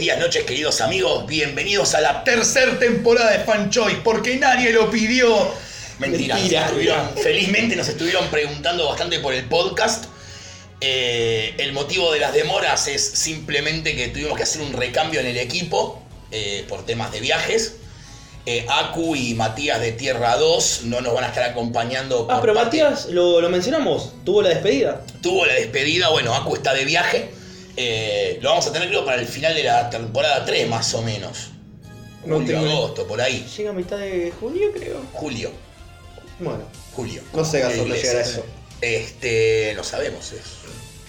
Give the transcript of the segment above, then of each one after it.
días, noches, queridos amigos. Bienvenidos a la tercera temporada de Fan Choice, porque nadie lo pidió. Mentira, nos Mentira. estuvieron- felizmente nos estuvieron preguntando bastante por el podcast. Eh, el motivo de las demoras es simplemente que tuvimos que hacer un recambio en el equipo eh, por temas de viajes. Eh, Aku y Matías de Tierra 2 no nos van a estar acompañando. Ah, por pero parte- Matías, lo, lo mencionamos, tuvo la despedida. tuvo la despedida, bueno, Aku está de viaje. Eh, lo vamos a tener creo para el final de la temporada 3 más o menos. No Julio, tengo- agosto, por ahí. Llega a mitad de junio, creo. Julio, Bueno, julio. No sé, no Iglesias. llegará a eso. Este, lo sabemos, es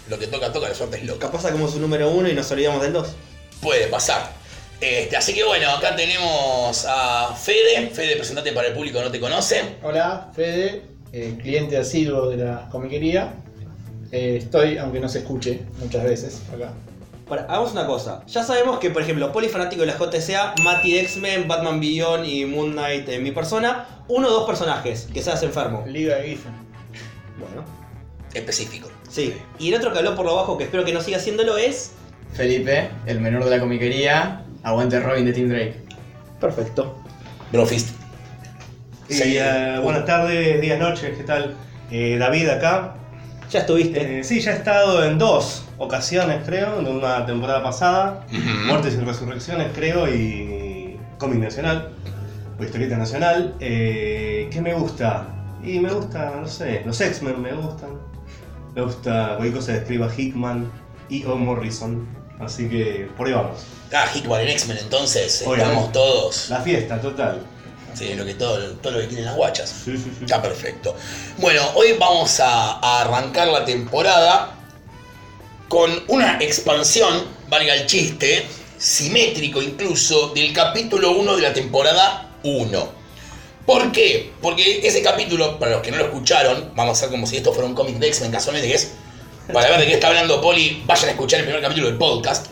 lo que toca, toca, la suerte es loca. capaz sacamos un número uno y nos olvidamos del dos. Puede pasar. Este, así que bueno, acá tenemos a Fede. Fede, presentate para el público que no te conoce. Hola, Fede, eh, cliente asiduo de la comiquería. Eh, estoy, aunque no se escuche muchas veces, acá. Para, hagamos una cosa. Ya sabemos que, por ejemplo, Poli fanático de la JCA, Mati de X-Men, Batman Beyond y Moon Knight en mi persona. Uno o dos personajes, que seas enfermo. Liga de Giffen. Bueno, Específico. sí. Y el otro que habló por lo bajo, que espero que no siga haciéndolo, es. Felipe, el menor de la comiquería, aguante Robin de Team Drake. Perfecto. Brofist. Sí. eh, buenas tardes, días, noches, ¿qué tal? Eh, David acá. Ya estuviste. Eh, sí, ya he estado en dos ocasiones, creo, en una temporada pasada. Muertes y Resurrecciones, creo, y cómic nacional, o historieta nacional. Eh, ¿Qué me gusta? Y me gusta, no sé, los X-Men me gustan. Me gusta cualquier cosa que escriba Hickman y O. Morrison. Así que por ahí vamos. Ah, Hickman en X-Men, entonces Obviamente. estamos todos. La fiesta, total. Sí, lo que todo, todo lo que quieren las guachas. Sí, sí, sí. Está perfecto. Bueno, hoy vamos a, a arrancar la temporada con una expansión, valga el chiste, simétrico incluso, del capítulo 1 de la temporada 1. ¿Por qué? Porque ese capítulo, para los que no lo escucharon, vamos a hacer como si esto fuera un cómic de X-Men casualmente que es. Para ver de qué está hablando Poli, vayan a escuchar el primer capítulo del podcast.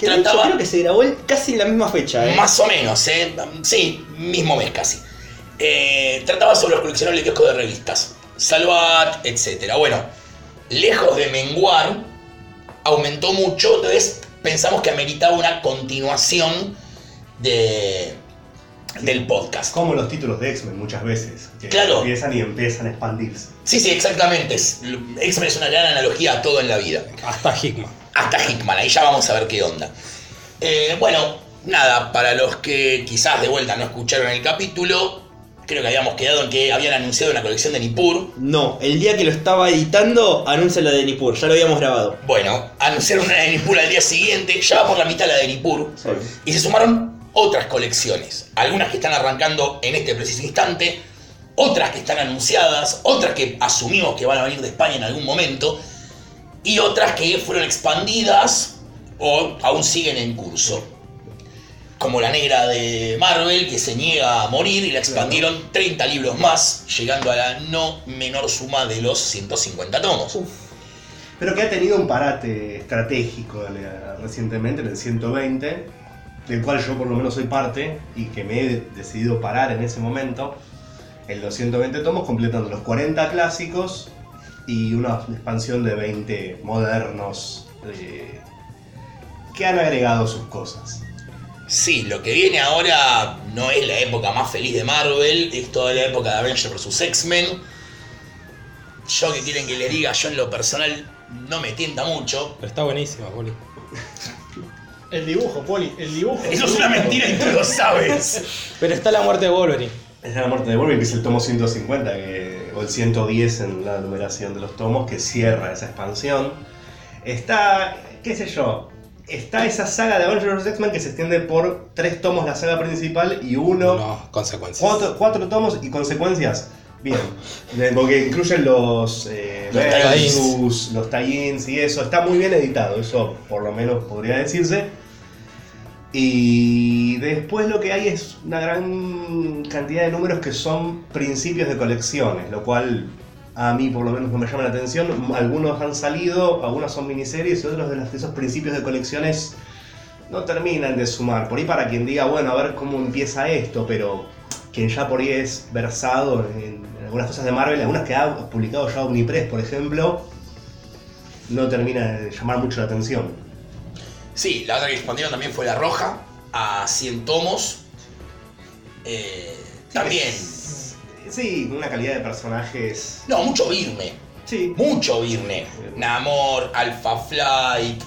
Que de hecho trataba- creo que se grabó casi en la misma fecha, ¿eh? Más o menos, ¿eh? Sí, mismo mes casi. Eh, trataba sobre los coleccionables kioscos de revistas. Salvat, etc. Bueno, lejos de menguar, aumentó mucho, entonces pensamos que ameritaba una continuación de, del podcast. Como los títulos de X-Men muchas veces. Que Claro. Empiezan y empiezan a expandirse. Sí, sí, exactamente. Es- X-Men es una gran analogía a todo en la vida. Hasta Hickman. Hasta Hickman, ahí ya vamos a ver qué onda. Eh, bueno, nada, para los que quizás de vuelta no escucharon el capítulo, creo que habíamos quedado en que habían anunciado una colección de Nippur. No, el día que lo estaba editando, anuncia la de Nippur, ya lo habíamos grabado. Bueno, anunciaron una de Nippur al día siguiente, ya va por la mitad la de Nippur, y se sumaron otras colecciones. Algunas que están arrancando en este preciso instante, otras que están anunciadas, otras que asumimos que van a venir de España en algún momento, y otras que fueron expandidas o aún siguen en curso. Como la negra de Marvel, que se niega a morir y la expandieron 30 libros más, llegando a la no menor suma de los 150 tomos. Pero que ha tenido un parate estratégico recientemente, en el 120, del cual yo por lo menos soy parte y que me he decidido parar en ese momento. En los 120 tomos, completando los 40 clásicos y una expansión de 20 modernos eh, que han agregado sus cosas. Sí, lo que viene ahora no es la época más feliz de Marvel, es toda la época de Avengers vs. X-Men. Yo que quieren que le diga, yo en lo personal no me tienta mucho. Pero está buenísima, Poli. El dibujo, Poli, el dibujo. Eso es una mentira y tú lo sabes. Pero está la muerte de Wolverine. Es la muerte de Wolverine, que es el tomo 150, que- o el 110 en la numeración de los tomos, que cierra esa expansión. Está, qué sé yo, está esa saga de Avengers. X-Men que se extiende por tres tomos la saga principal y uno, No, consecuencias. cuatro, cuatro tomos y consecuencias. Bien, porque incluyen los eh, los tie-ins y eso. Está muy bien editado, eso por lo menos podría decirse. Y después lo que hay es una gran cantidad de números que son principios de colecciones, lo cual a mí por lo menos no me llama la atención. Algunos han salido, algunos son miniseries y otros de, esos principios de colecciones no terminan de sumar. Por ahí para quien diga, bueno, a ver cómo empieza esto, pero quien ya por ahí es versado en algunas cosas de Marvel, algunas que ha publicado ya Omnipress, por ejemplo, no termina de llamar mucho la atención. Sí, la otra que expandieron también fue La Roja, a 100 tomos. Eh, también. Sí, una calidad de personajes. No, mucho Virne. Sí. Mucho Virne. Namor, Alpha Flight.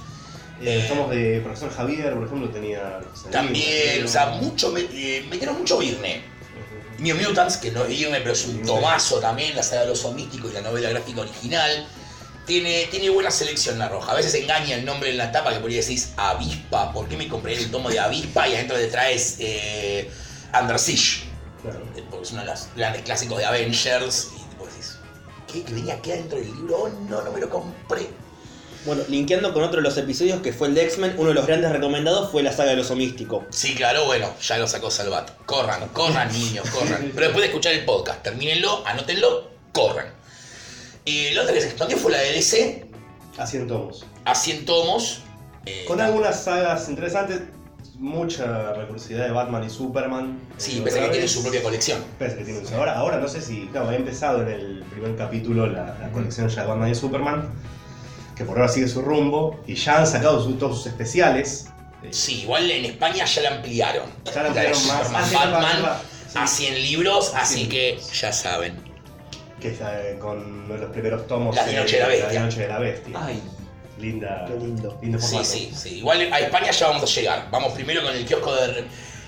Eh, somos de profesor Javier, por ejemplo, tenía. También, o sea, mucho, me- eh, metieron mucho Virne. New Mutants, que no es Virne, pero es un tomazo también, la saga de los místicos y la novela gráfica original. Tiene, tiene buena selección la roja. A veces engaña el nombre en la tapa que por ahí decís Avispa. ¿Por qué me compré el tomo de Avispa y adentro te traes eh? Claro. Eh, Porque es uno de los grandes clásicos de Avengers. Y tipo decís, ¿qué? ¿Que venía aquí adentro del libro? Oh, no, no me lo compré. Bueno, linkeando con otro de los episodios que fue el de X-Men, uno de los grandes recomendados fue la saga del oso místico. Sí, claro, bueno, ya lo sacó Salvat. Corran, corran, niños, corran. Pero después de escuchar el podcast, termínenlo, anótenlo, corran. Y la otra que se expandió fue la de DC, A 100 tomos. a 100 tomos. Eh, Con algunas sagas interesantes, mucha recursividad de Batman y Superman. Sí, Eh, pese a que tiene su propia colección. Pese a que tiene un- ahora, ahora no sé si. Claro, había empezado en el primer capítulo la, la colección ya de Batman y Superman. Que por ahora sigue su rumbo. Y ya han sacado su- todos sus especiales. Eh, Sí, igual en España ya la ampliaron. Ya la ampliaron más. Superman, Batman. Sí. a 100 libros, así Sí. que ya saben. Que está eh, con los primeros tomos. La de Noche de la Bestia. Noche de la Bestia. Ay, Linda. qué lindo. lindo Sí, formato. sí, sí. Igual a España ya vamos a llegar. Vamos primero con el kiosco de...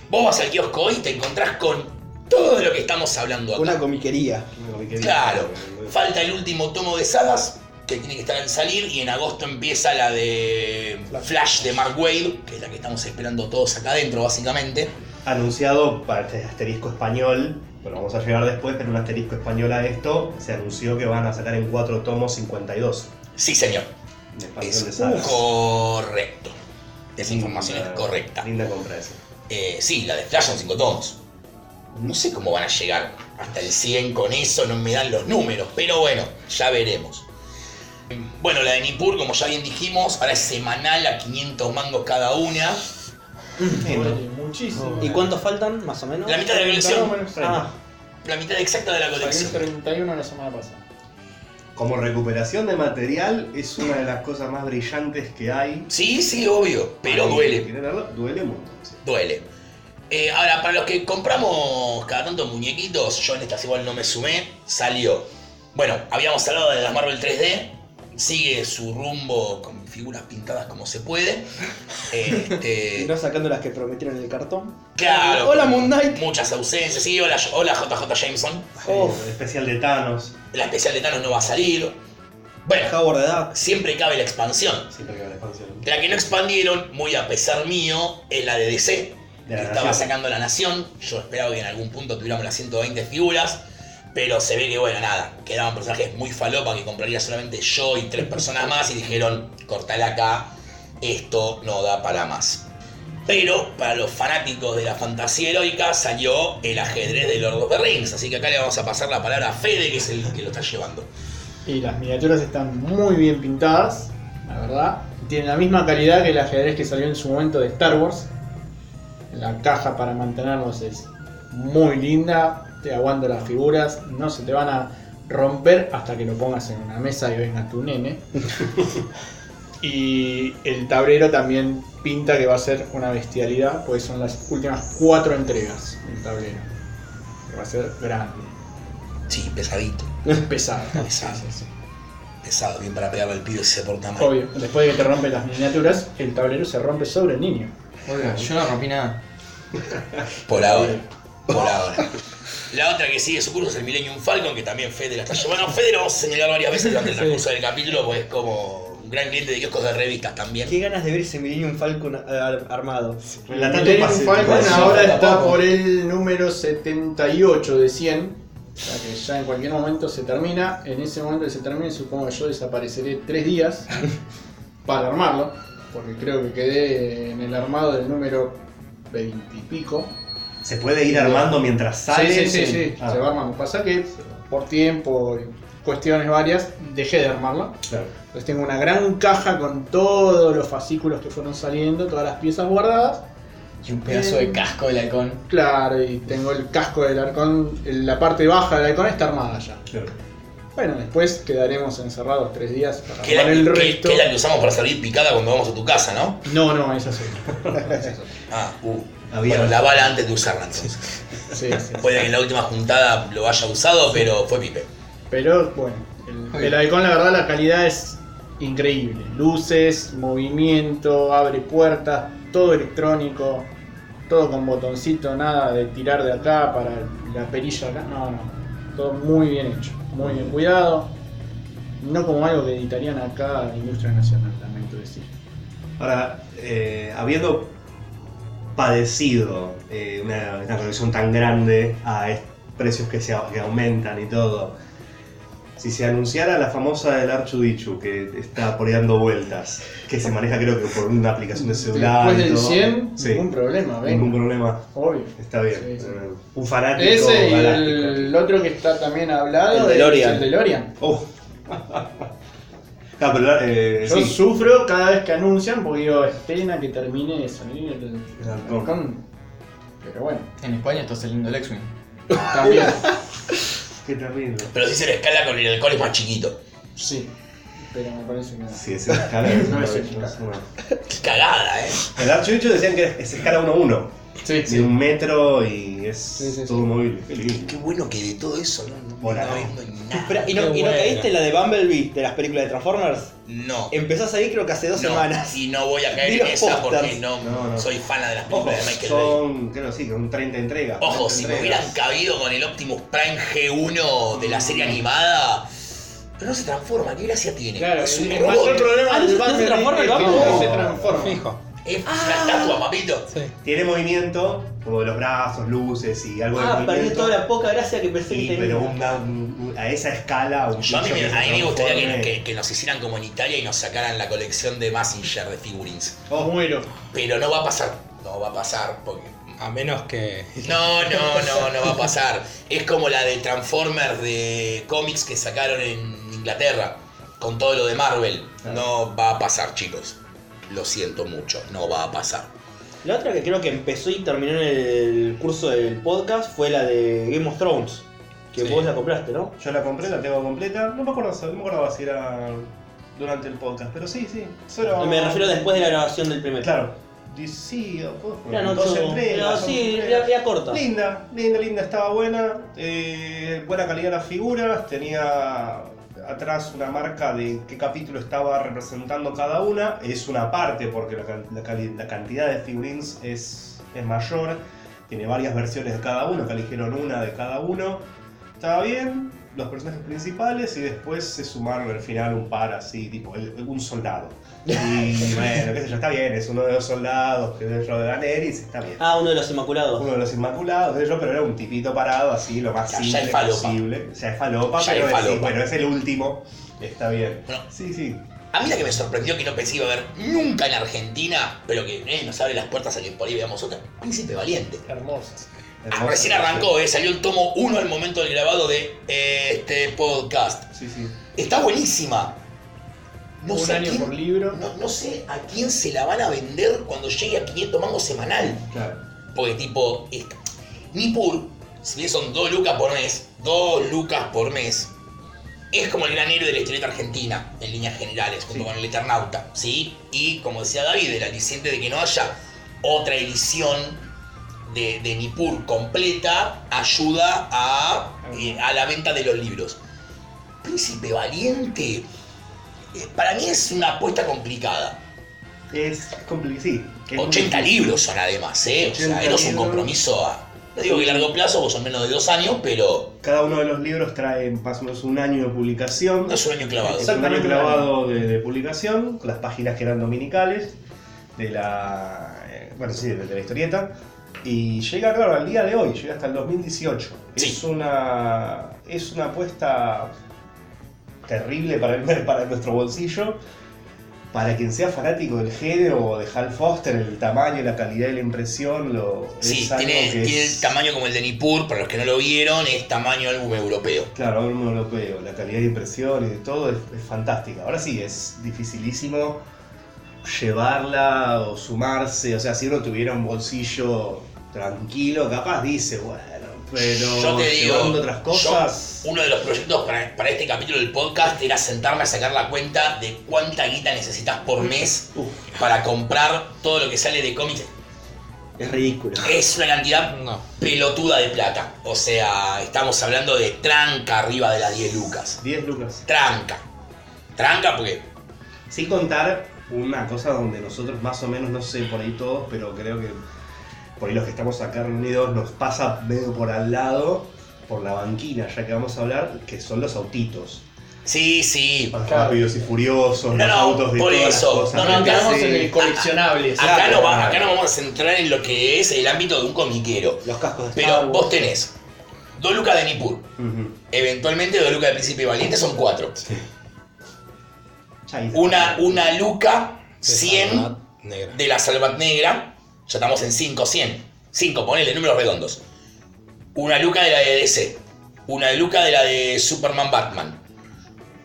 Vos vas al kiosco hoy y te encontrás con todo lo que estamos hablando acá. Una comiquería. Una comiquería. Claro, falta el último tomo de sagas que tiene que estar en salir y en agosto empieza la de Flash de Mark Wade, que es la que estamos esperando todos acá adentro básicamente. Anunciado para este asterisco español. Bueno, vamos a llegar después, pero un asterisco español a esto. Se anunció que van a sacar en cuatro tomos 52. Sí, señor. De expansión de Es correcto. Esa información es correcta. Linda compra esa. Eh, sí, la de Flash son 5 tomos. No sé cómo van a llegar hasta el 100 con eso, no me dan los números, pero bueno, ya veremos. Bueno, la de Nippur, como ya bien dijimos, ahora es semanal a 500 mangos cada una. Duele muchísimo. ¿Y cuántos faltan, más o menos? La mitad de la colección. Ah, La mitad exacta de la colección. 31 la semana pasada. Como recuperación de material, es una de las cosas más brillantes que hay. Sí, sí, obvio, pero duele. Duele mucho. sí. Duele. Eh, ahora, para los que compramos cada tanto muñequitos, yo en estas igual no me sumé, salió. Bueno, habíamos hablado de las Marvel 3D, sigue su rumbo con figuras pintadas como se puede. Este, y no sacando las que prometieron en el cartón. claro. Hola, Moon Knight. Muchas ausencias, sí, hola, hola JJ Jameson. Oh. El especial de Thanos. La especial de Thanos no va a salir. Bueno, Howard the Duck. siempre cabe la expansión. Siempre va la expansión. La que no expandieron, muy a pesar mío, es la de DC, De la que estaba Nación. sacando la Nación. Yo esperaba que en algún punto tuviéramos las 120 figuras, pero se ve que, bueno, nada, quedaban personajes muy falopa que compraría solamente yo y tres personas más y dijeron, cortala acá, esto no da para más. Pero para los fanáticos de la fantasía heroica salió el ajedrez de Lord of the Rings, así que acá le vamos a pasar la palabra a Fede, que es el que lo está llevando. Y las miniaturas están muy bien pintadas, la verdad. Tienen la misma calidad que el ajedrez que salió en su momento de Star Wars. La caja para mantenerlos es muy linda, te aguanta las figuras, no se te van a romper hasta que lo pongas en una mesa y venga tu nene. y el tablero también pinta que va a ser una bestialidad, pues son las últimas cuatro entregas del tablero. Que va a ser grande, Sí, pesadito, pesado. Pesado. Sí, sí, sí. pesado, bien para pegarle al pibe si se porta mal. Obvio, después de que te rompen las miniaturas, el tablero se rompe sobre el niño. Oiga, yo no rompí nada. Por ahora. Por ahora. La otra que sigue su curso es el Millennium Falcon, que también Fede la está llevando. Fede lo vamos a señalar varias veces durante el transcurso del capítulo, pues es como un gran cliente de kioscos de revistas también. Qué ganas de ver ese Millennium Falcon ar- armado. Tanto Millennium Falcon ahora está por el número 78 de 100. O sea que ya en cualquier momento se termina. En ese momento que se termine, supongo que yo desapareceré tres días para armarlo. Porque creo que quedé en el armado del número 20 y pico. Se puede ir armando mientras sale. sí, sí, sí, sí, Ah, se va armando. Pasa que por tiempo y cuestiones varias dejé de armarlo. claro. Entonces tengo una gran caja con todos los fascículos que fueron saliendo, todas las piezas guardadas. Y un pedazo de casco del halcón. Claro, y tengo el casco del halcón, la parte baja del halcón está armada ya. Claro. Bueno, después quedaremos encerrados tres días para Que es la, jugar el que- resto. que es la que usamos para salir picada cuando vamos a tu casa, ¿no? No, no, esa sí. Ah, uh. Había- Bueno, la bala antes de usarla entonces. Sí, sí. Puede que en la última juntada lo haya usado, pero fue pipe. Pero bueno, el, el Icon la verdad la calidad es increíble. Luces, movimiento, abre puertas, todo electrónico, todo con botoncito, nada de tirar de acá para la perilla acá. No, no. Todo muy bien hecho, muy bien cuidado. No como algo que editarían acá en Industria Nacional, lamento decir. Ahora, eh, habiendo padecido eh, una, una colección tan grande a precios que, se, que aumentan y todo, si se anunciara la famosa del Archudichu que está por ahí dando vueltas, que se maneja creo que por una aplicación de celular. Después del todo, 100, sí, ningún problema, ven. ningún problema. Obvio. Está bien. Sí, sí. Un fanático Ese y galáctico. el otro que está también hablado El es DeLorean. el DeLorean. Oh. Ah, pero, eh, Yo sí. sufro cada vez que anuncian porque digo, esperen que termine de salir el. Pero bueno, En España está saliendo el X-Wing. también. Qué terrible. Pero sí se le escala con el alcohol es más chiquito. sí. Pero me parece que no. Sí, es escala. es No es Qué cagada, ¿eh? El Archudichu decían que es escala 1-1. Sí, de un metro y es Sí, sí, todo sí. móvil. Qué bueno que de todo eso no, no, Hola, no nada. ¿y no, Qué y no caíste en la de Bumblebee de las películas de Transformers? No. Empezás ahí creo que hace dos no, semanas. Y no voy a caer en esa porque pósters. no, No, no. soy fan de las Ojo, películas de Michael Bay. son, creo sí, con 30 entregas. Ojo, 30 si me hubieran cabido con el Optimus Prime G1 de la serie animada. Pero no se transforma, ¿qué gracia tiene? Claro, es un el robot. problema Ah, ¿no se- no se Bumblebee transforma el Bumblebee? no se transforma. Fijo. Es una estatua, papito. Sí. Tiene movimiento, como los brazos, luces y algo de Ah, perdí movimiento. toda la poca gracia que pensé y- que tenía. pero una- un- a esa escala, un Yo a mí, bicho me, que se a mí me gustaría que, transforme- que- que nos hicieran como en Italia y nos sacaran la colección de Massinger de figurines. Oh, Muero. Pero no va a pasar. No va a pasar porque. A menos que. No, no, no, no va a pasar. Es como la de Transformers de cómics que sacaron en Inglaterra con todo lo de Marvel. No va a pasar, chicos. Lo siento mucho, no va a pasar. La otra que creo que empezó y terminó en el curso del podcast fue la de Game of Thrones. Que Sí. vos la compraste, ¿no? Yo la compré, la tengo completa. No me acuerdo, no me acordaba si era durante el podcast, pero sí, sí. Solo- Me refiero después de la grabación del primer. Claro. Sí, era- son sí, entregas. era, era corta. Linda, linda, linda, estaba buena. eh, buena calidad las figuras. Tenía atrás una marca de qué capítulo estaba representando cada una. Es una parte porque la, cantidad de figurines es, es mayor. Tiene varias versiones de cada uno, que eligieron una de cada uno. Estaba bien, los personajes principales y después se sumaron al final un par así, tipo un soldado. Y bueno, qué sé yo, está bien, es uno de los soldados que dentro de Daenerys, está bien Ah, uno de los Inmaculados. uno de los inmaculados, de ellos, pero era un tipito parado así, lo más Ya- ya simple es falopa. posible. Ya es falopa, Ya pero es falopa. bueno, es el último, está bien. Sí, sí. A mí la que me sorprendió que no pensé iba a ver nunca en Argentina, pero que eh, nos abre las puertas a que por ahí veamos otra, Príncipe Valiente. Hermoso. Ah, Hermoso. recién arrancó, eh, salió el tomo 1 al momento del grabado de eh, este podcast. Sí, sí. Está buenísima. No un sé, a año quién, por libro. no, no sé a quién se la van a vender cuando llegue a 500 mangos semanal. Claro. Porque tipo, es- Nippur, si bien son 2 lucas por mes, 2 lucas por mes, es como el gran héroe de la historieta argentina, en líneas generales, junto Sí. con el Eternauta, ¿sí? Y como decía David, el aliciente de que no haya otra edición de, de Nippur completa ayuda a, eh, a la venta de los libros. Príncipe Valiente, para mí es una apuesta complicada. Es complicado, sí. es 80 muy- libros son además, ¿eh? O sea, 80 no es un compromiso a. No digo que largo plazo, pues son menos de dos años, pero Cada uno de los libros trae más o menos un año de publicación. no es un año clavado. Es un año clavado de, de publicación, con las páginas que eran dominicales, de la. eh, bueno, sí, de, de la historieta. Y llega, claro, al día de hoy, llega hasta el 2018. Sí. Es una. Es una apuesta terrible para, el, para nuestro bolsillo. Para quien sea fanático del género o de Hal Foster, el tamaño, la calidad de la impresión, lo, Sí, es algo tiene, que tiene es- el tamaño como el de Nippur, para los que no lo vieron, es tamaño álbum europeo. Claro, álbum europeo, la calidad de impresión y de todo es, es fantástica. Ahora sí, es dificilísimo llevarla o sumarse. O sea, si uno tuviera un bolsillo tranquilo, capaz dice, bueno, pero Yo te digo, llevando otras cosas. yo, uno de los proyectos para, para este capítulo del podcast era sentarme a sacar la cuenta de cuánta guita necesitas por mes Uf. para comprar todo lo que sale de cómics. Es ridículo. Es una cantidad No. pelotuda de plata. O sea, estamos hablando de tranca arriba de las 10 lucas. 10 lucas. Tranca. Tranca porque Sin contar una cosa donde nosotros más o menos, no sé por ahí todos, pero creo que por ahí los que estamos acá reunidos nos pasa medio por al lado, por la banquina, ya que vamos a hablar, que son los autitos. Sí, sí. Los Claro. rápidos y furiosos, No, los no, autos de por todas eso. las cosas. No, No, no, quedamos Sí. en el coleccionable. Acá, Claro, no va- claro. acá no vamos a centrar en lo que es el ámbito de un comiquero. Los cascos de Pero Star Wars. vos tenés dos lucas de Nippur. Eventualmente dos lucas de Príncipe Valiente son cuatro. Ya ahí- Una, una luca, De 100 Salvat Negra. de la Salvat Negra. Ya estamos en 5, 100. 5, ponele números redondos. Una luca de la de DC. Una luca de la de Superman Batman.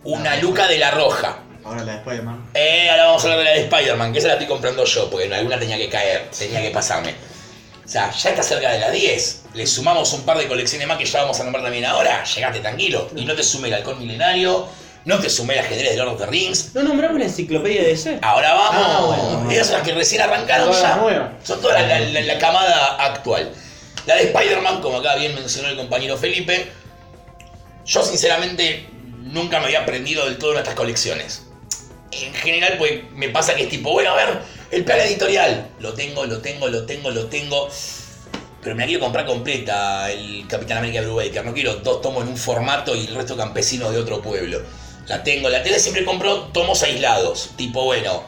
Una luca de la roja. Ahora la de Spider-Man. Eh, ahora vamos a hablar de la de Spider-Man, que esa la estoy comprando yo, porque en alguna tenía que caer, tenía que pasarme. O sea, ya está cerca de las 10. Le sumamos un par de colecciones más que ya vamos a nombrar también ahora. Llegate tranquilo. Y no te sumé el halcón milenario, no te sumé el ajedrez de Lord of the Rings. ¿No nombramos la enciclopedia de DC? Ahora vamos. Ah, bueno. Esas son las que recién arrancaron Todas ya. las nuevas. Son todas la, la- la camada actual. La de Spider-Man, como acá bien mencionó el compañero Felipe, yo sinceramente nunca me había aprendido del todo nuestras colecciones. En general, pues me pasa que es tipo, bueno, a ver, el plan editorial. Lo tengo, lo tengo, lo tengo, lo tengo. Pero me la quiero comprar completa el Capitán América Brubaker. No quiero dos tomos en un formato y el resto campesinos de otro pueblo. La tengo. La tele siempre compro tomos aislados. Tipo, bueno,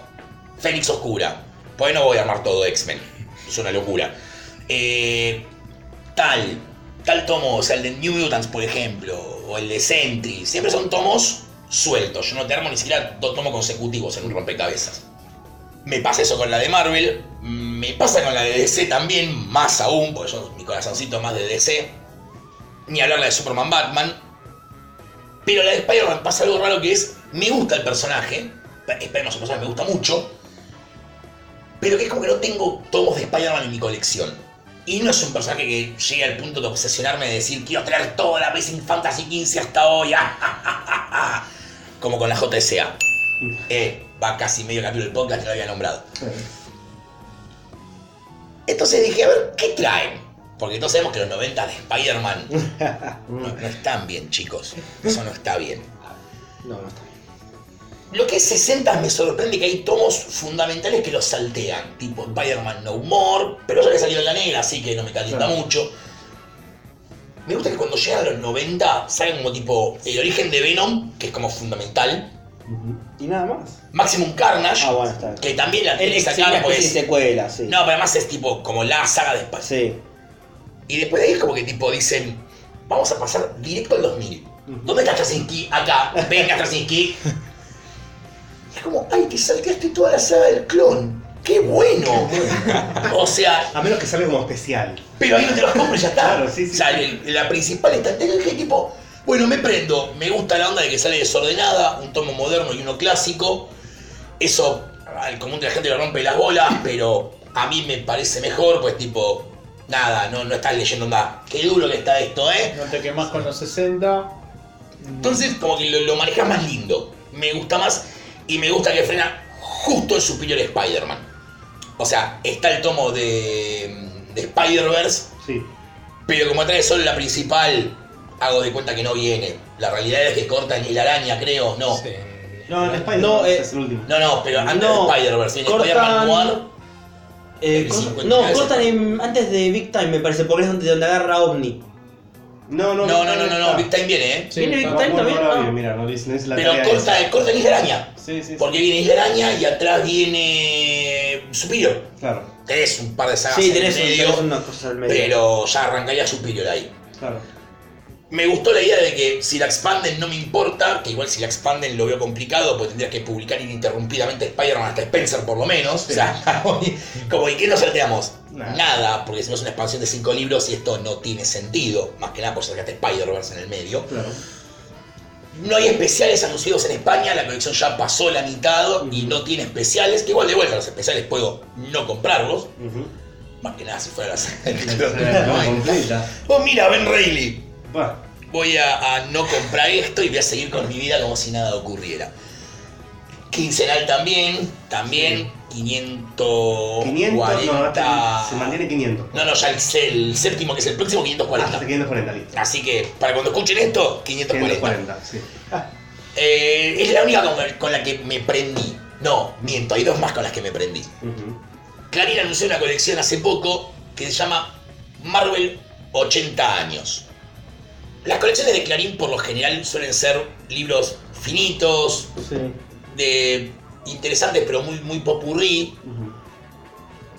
Fénix Oscura. Pues no voy a armar todo X-Men. Es una locura. Eh, tal, tal tomo, o sea, el de New Mutants, por ejemplo, o el de Sentry. Siempre son tomos sueltos. Yo no te armo ni siquiera dos tomos consecutivos en un rompecabezas. Me pasa eso con la de Marvel, me pasa con la de DC también, más aún, porque yo mi corazoncito más de DC. Ni hablar la de Superman Batman. Pero la de Spider-Man pasa algo raro que es, me gusta el personaje, Spider-Man es un personaje que me gusta mucho, pero que es como que no tengo tomos de Spider-Man en mi colección. Y no es un personaje que llegue al punto de obsesionarme de decir, quiero traer toda la Amazing Fantasy 15 hasta hoy, como con la JSA. Eh, va casi medio capítulo del podcast que lo había nombrado. Entonces dije, a ver, ¿qué traen? Porque todos sabemos que los 90 de Spider-Man no, no están bien, chicos. Eso no está bien. No, no está. Lo que es 60 me sorprende que hay tomos fundamentales que los saltean, tipo Spider-Man No More, pero ya que salió en la negra, así que no me calienta Claro. mucho. Me gusta que cuando llegan a los 90 salgan como tipo el origen de Venom, que es como fundamental, Y nada más. Maximum Carnage, Ah, bueno, que también la tiene que es sacar, especie pues. secuela, sí. No, pero además es tipo como la saga de Spider. Sí. Y después de ahí es como que tipo dicen, vamos a pasar directo al 2000. ¿Dónde está Krasinski? Acá. Venga Krasinski. Y es como, ay, te salteaste toda la saga del clon. ¡Qué bueno! o sea, A menos que salga como especial. pero ahí no te los compro y ya está. Claro, sí, sí. O sea, el- la principal estrategia es que tipo, bueno, me prendo, me gusta la onda de que sale desordenada, un tomo moderno y uno clásico. Eso al común de la gente le rompe las bolas, pero a mí me parece mejor, pues tipo, nada, no, no estás leyendo nada. Qué duro que está esto, ¿eh? No te quemas con los 60. Entonces, como que lo, lo manejas más lindo. Me gusta más y me gusta que frena justo el Superior Spider-Man. O sea, está el tomo de, de Spider-Verse, Sí. pero como trae solo la principal, hago de cuenta que no viene. La realidad es que cortan y la araña, creo, no. Sí. No, en Spider-Man No, eh, es el último. No, no, pero antes No, de Spider-Verse, viene cortan- Spider-Man Noir. Eh, El corta- 50 no, cortan en- antes de Big Time, me parece, porque es donde, donde agarra OVNI. No, no, No, no, no, no, no. Big Time viene, ¿eh? Sí, ¿Viene Big Time también? no, mira, no no dice la Pero corta, esa. corta Isla Araña. Sí, sí, Porque viene Isla Araña y atrás viene Superior. sí. Claro, Tenés un par de sagas Sí, en tenés, el un- medio, tenés una cosa al medio. pero ya arrancaría Superior ahí. claro. Me gustó la idea de que si la expanden no me importa, que igual si la expanden lo veo complicado, pues tendrías que publicar ininterrumpidamente Spider-Man hasta Spencer por lo menos. O sea, como ¿y qué nos salteamos? Nada. Nada, porque si no es una expansión de cinco libros y esto no tiene sentido, más que nada por sacaste Spider-Verse en el medio. Claro. No hay especiales anunciados en España, la colección ya pasó la mitad y no tiene especiales, que igual de vuelta los especiales puedo no comprarlos. Más que nada si fuera la La completa. Oh, mira, Ben Reilly. Bueno, Voy a, a no comprar esto y voy a seguir con mi vida como si nada ocurriera. Quincenal también, también 540. 500, no, este se mantiene 500. No, no, ya el, el séptimo, que es el próximo, 540. Hasta 540, listo. Así que, para cuando escuchen esto, 540. 540, sí. Eh, es la única con, con la que me prendí. No, miento, hay dos más con las que me prendí. Ujú. Clarín anunció una colección hace poco que se llama Marvel 80 años. Las colecciones de Clarín por lo general suelen ser libros finitos, Sí. de interesantes pero muy, muy popurrí.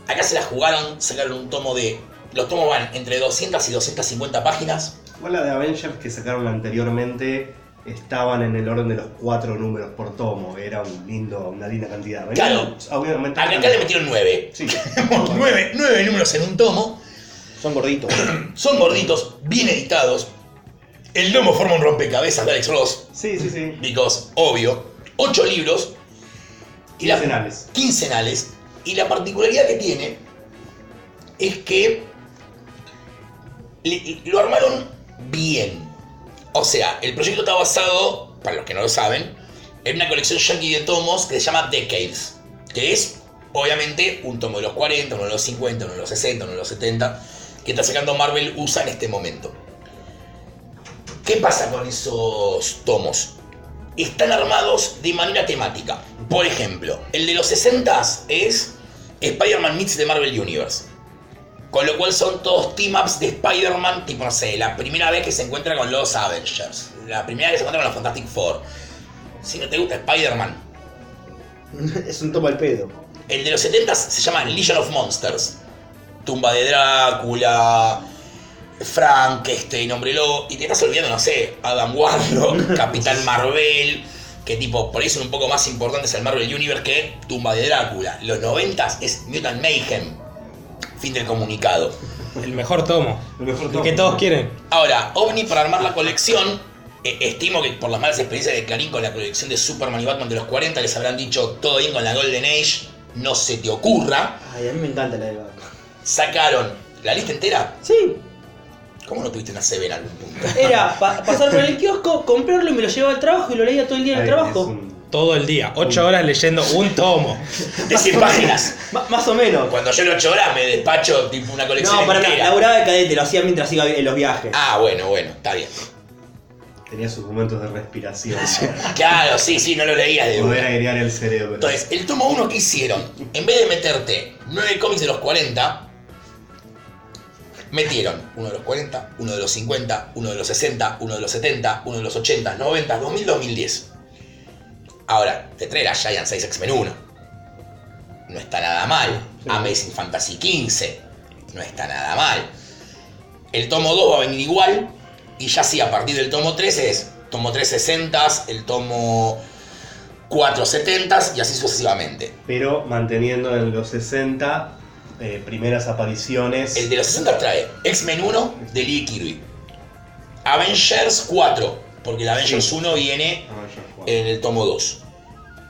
Acá se las jugaron, sacaron un tomo de... Los tomos van entre 200 y 250 páginas. Igual la de Avengers que sacaron anteriormente estaban en el orden de los cuatro números por tomo. Era un lindo, una linda cantidad. Claro. Obviamente. Acá, acá le metieron 9. Sí. nueve, nueve números en un tomo. Son gorditos. Son gorditos, bien editados. El lomo forma un rompecabezas de Alex Ross. Sí, sí, sí. Because, obvio. Ocho libros. Y la- Quincenales. quincenales. Y la particularidad que tiene es que le- lo armaron bien. O sea, el proyecto está basado, para los que no lo saben, en una colección yankee de tomos que se llama Decades. Que es, obviamente, un tomo de los 40, uno de los 50, uno de los 60, uno de los 70, que está sacando Marvel USA en este momento. ¿Qué pasa con esos tomos? Están armados de manera temática. Por ejemplo, el de los 60 es Spider-Man Meets de Marvel Universe. Con lo cual son todos team-ups de Spider-Man, tipo, no sé, la primera vez que se encuentra con los Avengers, la primera vez que se encuentra con los Fantastic Four. Si no te gusta Spider-Man, es un tomo al pedo. el de los 70 se llama Legion of Monsters. Tumba de Drácula, Frankenstein, Hombre Lobo. Y te estás olvidando, no sé, Adam Warlock, Capitán Marvel. Que tipo, por ahí son un poco más importantes el Marvel Universe que Tumba de Drácula. Los 90 es Mutant Mayhem. Fin del comunicado. El mejor tomo. El mejor El tomo. que todos quieren. Ahora, OVNI para armar la colección, eh, estimo que por las malas experiencias de Clarín con la colección de Superman y Batman de los 40 les habrán dicho todo bien con la Golden Age, no se te ocurra. Ay, a mí me encanta la de Batman. Sacaron la lista entera. Sí, ¿Cómo no tuviste una CB en algún punto? era pa- pasar por el kiosco, comprarlo y me lo llevaba al trabajo y lo leía todo el día en el Ay, trabajo. un- Todo el día. Ocho horas leyendo un tomo. De 100 páginas. Más o menos. Cuando yo en 8 horas me despacho tipo una colección No, para entera. laburaba de cadete, lo hacía mientras iba en los viajes. Ah, bueno, bueno, está bien. Tenía sus momentos de respiración. Claro, sí, sí, no lo leías de Poder airear el cerebro. Entonces, el tomo 1 que hicieron, en vez de meterte 9 cómics de los 40, metieron uno de los 40, uno de los 50, uno de los 60, uno de los 70, uno de los 80, 90, 2000, 2010. Ahora, te trae la Giant Size X-Men 1. No está nada mal. Sí. Amazing Fantasy 15. No está nada mal. El tomo 2 va a venir igual. Y ya sí, a partir del tomo 3 es tomo 3 60, el tomo 4 70 y así sucesivamente. Pero manteniendo en los 60 eh, primeras apariciones. El de los 60 trae X-Men 1 de Lee Kirby. Avengers 4, porque el Avengers Sí. 1 viene Avengers en el tomo 2.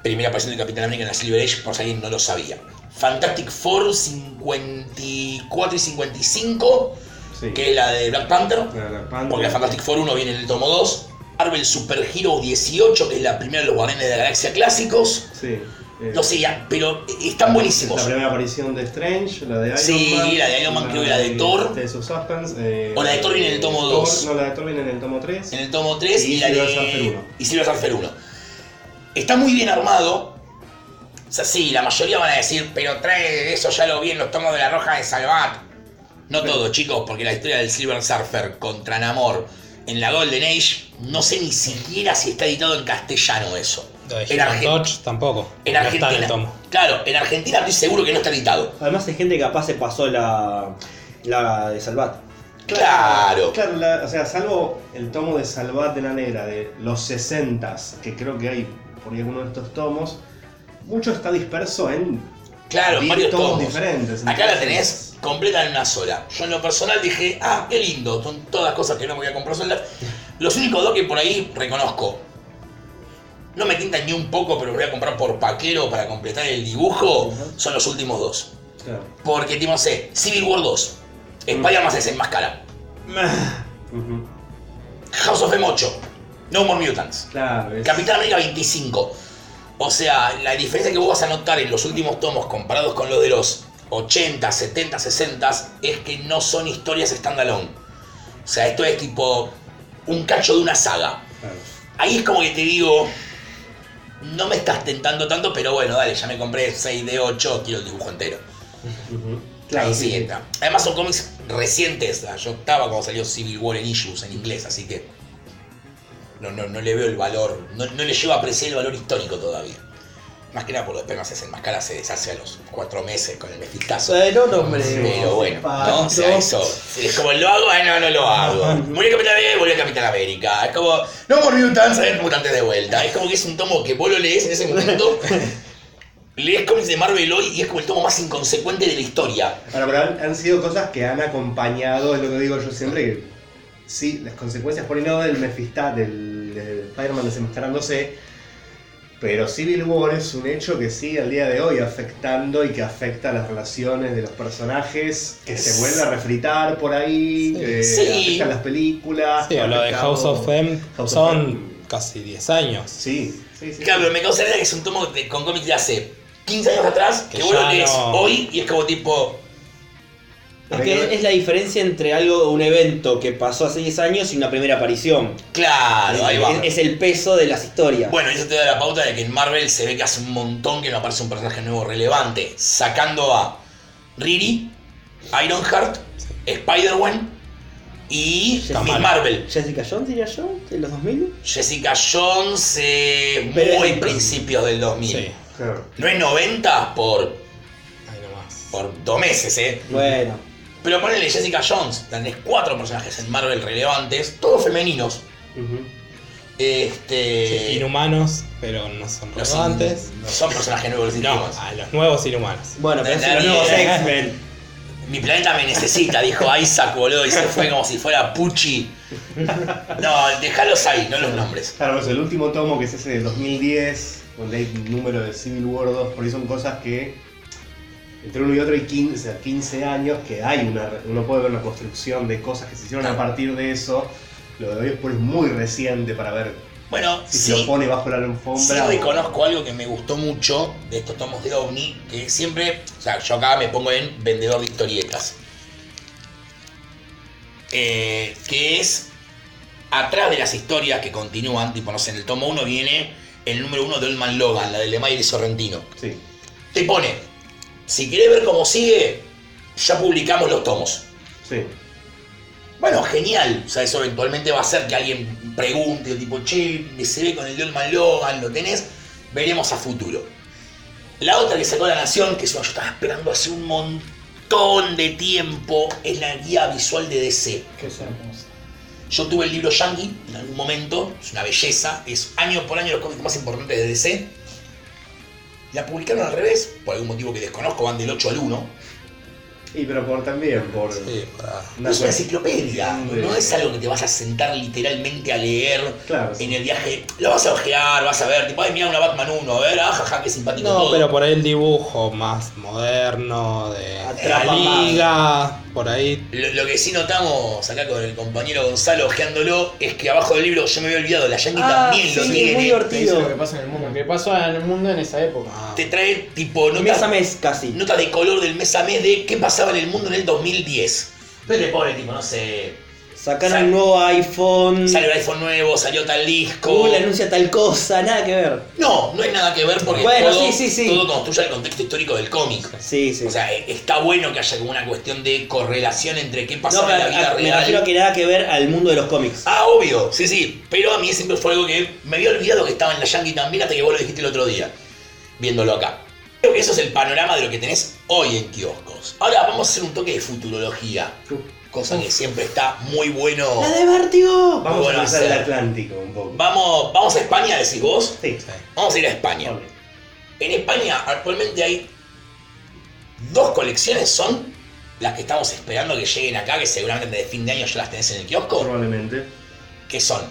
Primera aparición de Capitán América en la Silver Age, por si alguien no lo sabía. Fantastic Four 54 y 55, Sí. que es la de Black Panther, La Black Panther. porque la Fantastic Four 1 viene en el tomo 2. Marvel Super Hero 18, que es la primera de los Guardianes de la Galaxia clásicos. Sí. Eh, No sé, ya, pero están buenísimos. La primera aparición de Strange, la de Iron Sí, Man. la de Iron Man, creo que la de Thor. Suspense. eh, O la de Thor viene en el tomo Thor- dos. No, la de Thor viene en el tomo 3. En el tomo 3 y, Y la Silver de Surfer 1. y Silver Surfer 1. Está muy bien armado. O sea, sí, la mayoría van a decir, pero trae eso, ya lo vi en los tomos de la Roja de Salvat. No Pero- todo, chicos, porque la historia del Silver Surfer contra Namor en la Golden Age, no sé ni siquiera si está editado en castellano eso. De En, Torch tampoco. en no está en Argentina. el tomo. Claro, en Argentina estoy seguro que no está editado. Además hay gente que capaz se pasó la, la de Salvat. Claro. Claro, la- o sea, salvo el tomo de Salvat de la Negra de los 60 que creo que hay por ahí alguno de estos tomos, mucho está disperso en Claro, en 10 varios tomos, tomos. diferentes. Acá la tenés completa en una sola. Yo en lo personal dije, ah, qué lindo, son todas cosas que no me voy a comprar solas. Los únicos dos que por ahí reconozco, no me tintan ni un poco, pero voy a comprar por paquero para completar el dibujo, son los últimos dos. Claro. Porque, tipo, no sé, Civil War 2, Spider-Man se desenmascara, Ujú. House of M 8, No More Mutants, Claro, es- Capitán América 25. O sea, la diferencia que vos vas a notar en los últimos tomos comparados con los de los 80, 70, 60 es que no son historias standalone. O sea, esto es tipo un cacho de una saga. claro. Ahí es como que te digo, no me estás tentando tanto, pero bueno, dale, ya me compré 6 de 8, quiero el dibujo entero. Claro, Ahí sí, sí sí. entra. Además son cómics recientes, yo estaba cuando salió Civil War en Issues en inglés, así que no, no, no le veo el valor, no, no le llevo a apreciar el valor histórico todavía. Más que nada por lo después se enmascara se deshace a los 4 meses con el mefistazo. Bueno, no, hombre. Pero bueno, ¿no? O sea, no. eso. Es como, ¿lo hago? Ah, no, no lo hago. Murió Capitán América volvió Capitán América. Es como, no more mutants, a ver mutantes de vuelta. Es como que es un tomo que vos lo lees en ese momento. lees cómics de Marvel hoy y es como el tomo más inconsecuente de la historia. Ahora, pero han, han sido cosas que han acompañado, es lo que digo yo siempre, que sí, las consecuencias por un lado del Mephistat, del, del Spider-Man desenmascarándose, pero Civil War es un hecho que sigue al día de hoy afectando y que afecta las relaciones de los personajes, que se vuelve a refritar por ahí, Sí. que Sí. afectan las películas. Sí, o lo de House of M of son casi 10 años. Sí, sí, sí. Claro, pero me causa gracia que es un tomo de- con cómics de hace 15 años atrás, que Que vos lo ya lees no- hoy y es como tipo, Es que es la diferencia entre algo, un evento que pasó hace 10 años y una primera aparición. claro, ahí va. Es, es el peso de las historias. Bueno, eso te da la pauta de que en Marvel se ve que hace un montón que no aparece un personaje nuevo relevante, sacando a Riri, Ironheart, Spider-Man y Miss Kamala. Marvel. Jessica Jones, diría yo, de los 2000. Jessica Jones, eh, muy principios del 2000. Sí, Claro. No es 90 por, ahí nomás. por dos meses, ¿eh? Bueno, Pero ponele Jessica Jones, tenés cuatro personajes en Marvel relevantes, todos femeninos. Este. Sí, inhumanos, pero no son no son, relevantes. no son personajes nuevos No, legítimos. a los nuevos inhumanos. bueno, pero los nuevos X-Men. Mi planeta me necesita, dijo Isaac, boludo, y se fue como si fuera Pucci. No, dejalos ahí, no los nombres. Claro, pues el último tomo que es ese de 2010, donde hay un número de Civil War 2, por ahí son cosas que entre uno y otro hay 15, o sea, 15 años que hay una, uno puede ver una construcción de cosas que se hicieron a partir de eso. Lo de hoy es muy reciente para ver Bueno, si se lo sí, pone bajo la sí alfombra. o- reconozco algo que me gustó mucho de estos tomos de OVNI, que siempre, o sea, yo acá me pongo en vendedor de historietas. Eh, que es atrás de las historias que continúan, tipo, no sé, en el tomo 1 viene el número 1 de Old Man Logan, la del de Mayer y Sorrentino. Sí, Te pone, si querés ver cómo sigue, ya publicamos los tomos. sí. Bueno, genial. O sea, eso eventualmente va a hacer que alguien pregunte, tipo, che, se ve con el de Old Man Logan, ¿lo tenés? Veremos a futuro. La otra que sacó la Nación, que es una que yo estaba esperando hace un montón de tiempo, es la guía visual de DC. Es hermosa. Yo tuve el libro Yankee en algún momento, es una belleza, es año por año los cómics más importantes de DC. La publicaron al revés, por algún motivo que desconozco, van del 8 al 1. Y pero por también, por... Sí, para- No es una enciclopedia, Sí. no es algo que te vas a sentar literalmente a leer Claro, sí. en el viaje. Lo vas a ojear, vas a ver, tipo, ay, mira una Batman 1, a ver, ajaja, qué simpático No, todo. pero por ahí el dibujo más moderno, de Atrapa la más. Por ahí. Lo, lo que sí notamos acá con el compañero Gonzalo ojeándolo es que abajo del libro yo me había olvidado, la Yankee Ah, también lo sí, tiene. muy Te dice lo que divertido. pasa en el mundo. Que pasó en el mundo en esa época. ah, Te trae tipo Mes notas, a mes casi. notas de color del mes a mes de qué pasaba en el mundo en el 2010. Pero te pone tipo, no sé, Sacaron Sal- un nuevo iPhone. salió el iPhone nuevo, salió tal disco. Google anuncia tal cosa, nada que ver. No, no hay nada que ver porque Bueno, todo, sí, sí, sí. todo construye el contexto histórico del cómic. Sí, sí. O sea, e- está bueno que haya como una cuestión de correlación entre qué no, pasaba pero en la vida a- me real. refiero a que nada que ver al mundo de los cómics. Ah, obvio, sí, sí. Pero a mí siempre fue algo que me había olvidado que estaba en la Yankee también hasta que vos lo dijiste el otro día, viéndolo acá. Creo que eso es el panorama de lo que tenés hoy en kioscos. Ahora vamos a hacer un toque de futurología, cosa que siempre está muy bueno. ¡La de Vértigo! Vamos Bueno, a cruzar el. Atlántico un poco. Vamos, vamos a España, decís vos. Sí. sí. Vamos a ir a España. En España actualmente hay dos colecciones, son las que estamos esperando que lleguen acá, que seguramente de fin de año ya las tenés en el kiosco, Probablemente. que son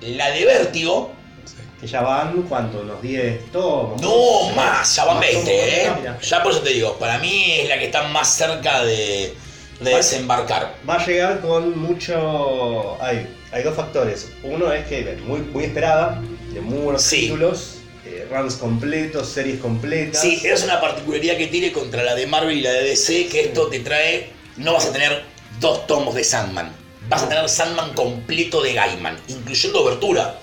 la de Vértigo, sí. Que ya van, ¿cuánto? Unos 10 tomos. No, más, ya van Más 20, tomos, ¿eh? Ya por eso te digo, para mí es la que está más cerca de, de desembarcar. Va a llegar con mucho. Hay, hay dos factores. Uno es que es muy, muy esperada, de muy buenos Sí. títulos, eh, runs completos, series completas. Sí, es una particularidad que tiene contra la de Marvel y la de DC, que esto te trae, no vas a tener dos tomos de Sandman, vas a tener Sandman completo de Gaiman, incluyendo Obertura,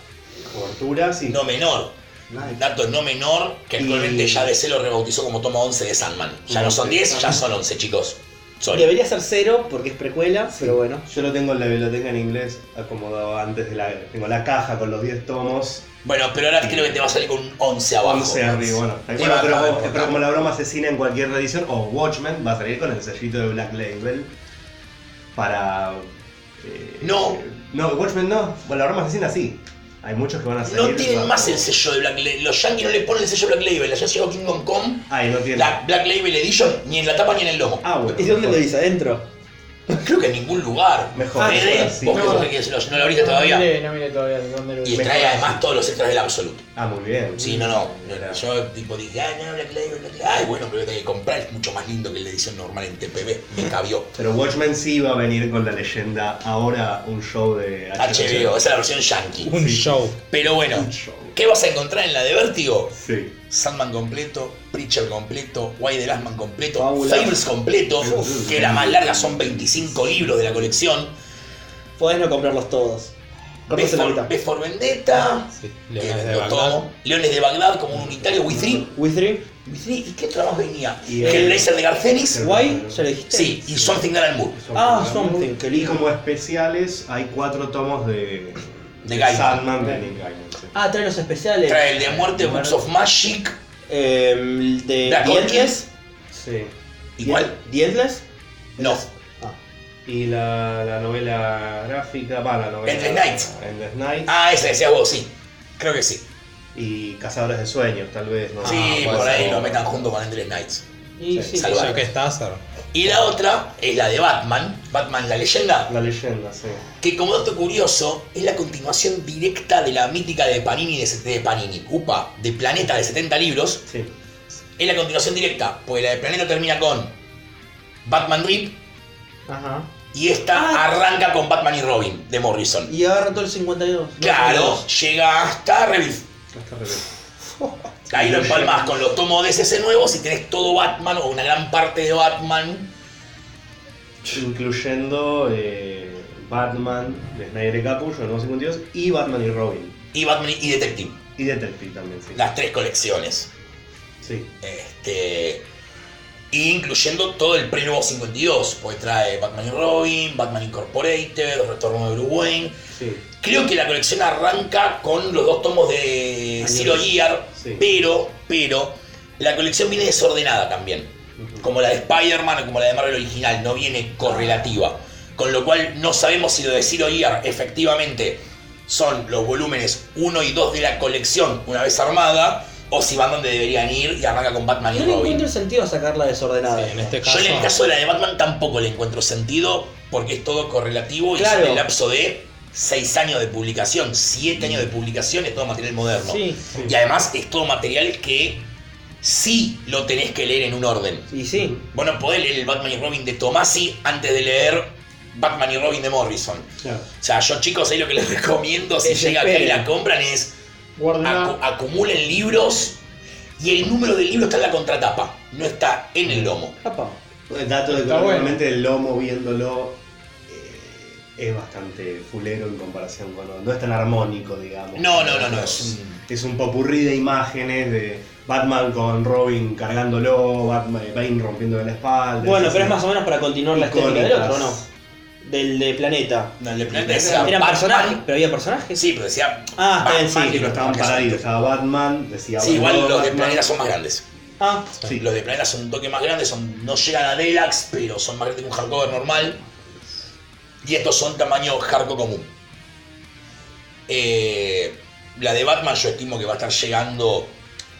Coberturas y. no menor. Nice. Dato no menor, que Y- actualmente ya DC lo rebautizó como tomo 11 de Sandman. Ya no son 10, ya son 11, chicos. Sorry. Debería ser cero porque es precuela, pero bueno. Yo lo tengo en la biblioteca en inglés acomodado antes de la. Tengo la caja con los 10 tomos, Bueno, pero ahora creo que te va a salir con un 11 abajo. 11 arriba. Bueno, bueno, pero, como la broma asesina en cualquier edición, o Watchmen va a salir con el sellito de Black Label para. eh, No. No, Watchmen no. Bueno, la broma asesina sí. Hay muchos que van a salir. No tienen bajo- más el sello de Black Label. Los Yankees no le ponen el sello Black Label. Ya llegó Kingdom Come, Ay, no tienen. la Black Label Edition, ni en la tapa ni en el lomo. Ah, bueno. ¿Y dónde lo dice? ¿Adentro? Creo que en ningún lugar. Mejor, Fede, mejor así. vos que No. lo- no lo abriste todavía. No miré, no miré todavía de dónde lo Y trae además todos los extras del Absolute. Ah, muy bien. Sí, no, no. Yo tipo dije, ah, no, Black Label, Black Label. Ay, bueno, pero tengo que comprar. Es mucho más lindo que la edición normal en TPB. Me cabió. Pero Watchmen sí va a venir con la leyenda. Ahora un show de HBO, esa es la versión yankee. Un show. Pero bueno, Un show. ¿qué vas a encontrar en la de Vértigo? Sí. Sandman completo, Preacher completo, Why the Last Man completo. Fables completo, que la más larga son 25 libros de la colección. Podés no comprarlos todos. B for Vendetta, Sí, que Leones de tomo. Leones de Bagdad como un unitario, We Three. With Three, We Three, ¿Y qué otra más venía? Y el Blazer de Garcenis. Sí. Why, ya lo dijiste. Sí, y Something That Alan Moore. Ah, Something, qué Y como especiales hay cuatro tomos de, De. Sandman de Neil Gaiman. Ah, trae los especiales. Trae el de Muerte, Books of Magic. Eh, el de Black The Orchid. Endless. Sí. ¿Y cuál? The Endless. No. Ah. Y la, la novela gráfica, va, la novela. Endless Night. Endless Night. Ah, esa decías vos, sí. Creo que sí. Y Cazadores de Sueños, tal vez. ¿no? sí, puede por ahí lo metan junto con Endless Nights. Y Sí, sí, salva. Ya que está, Sar. Y la otra es la de Batman, Batman la leyenda, La leyenda, sí. que como dato curioso es la continuación directa de la mítica de Panini de, de Panini, upa, de Planeta de 70 libros. Sí. Es la continuación directa, porque la de Planeta termina con Batman Rip Ajá. y esta Ah. arranca con Batman y Robin de Morrison. Y agarra todo el 52. Claro, llega hasta Rebirth. Hasta. Ahí lo empalmas con los tomos de CC nuevos y tenés todo Batman o una gran parte de Batman. Incluyendo eh, Batman de Snyder y Capullo, el nuevo 52, y Batman y Robin. Y Batman y Detective. Y Detective también, sí. Las tres colecciones. Sí. Este, y incluyendo todo el pre-nuevo 52, porque trae Batman y Robin, Batman Incorporated, Retorno de Bruce Wayne. Sí. Creo que la colección arranca con los dos tomos de. Zero Year, Sí. pero, pero, la colección viene desordenada también. Como la de Spider-Man o como la de Marvel original, no viene correlativa. Con lo cual no sabemos si lo de Zero Year efectivamente son los volúmenes 1 y 2 de la colección una vez armada, o si van donde deberían ir y arranca con Batman y No le Robin. encuentro sentido sacarla desordenada. Sí, en este caso. Yo en el caso de la de Batman tampoco le encuentro sentido porque es todo correlativo y Claro. son el lapso de 6 años de publicación, 7 años de publicación, es todo material moderno. Sí, Y además es todo material que sí lo tenés que leer en un orden. y sí. Vos no podés leer el Batman y Robin de Tomasi antes de leer Batman y Robin de Morrison. Claro. O sea, yo chicos ahí lo que les recomiendo si Es llega acá y la compran es acu- acumulen libros y el número del libro está en la contratapa, no está en el lomo. Apa. El dato de que bueno. el lomo viéndolo es bastante fulero en comparación con. No es tan armónico, digamos. No, no, no, no, es un... Es un popurrí de imágenes de Batman con Robin cargándolo, Batman, Bane rompiendo la espalda. Bueno, pero es más o menos para continuar la estética del otro, ¿no? Del de Planeta. No, el de Planeta decía Eran personajes, pero había personajes. Sí, pero decía. Ah, está bien, sí, pero estaban paraditos. Estaba Batman, decía Sí, igual Batman, los de. Planeta son más grandes. Ah, Sí. Los de Planeta son un toque más grandes, son, no llegan a Deluxe, pero son más grandes que un hardcover normal. Y estos son tamaño hardcore común. Eh, la de Batman yo estimo que va a estar llegando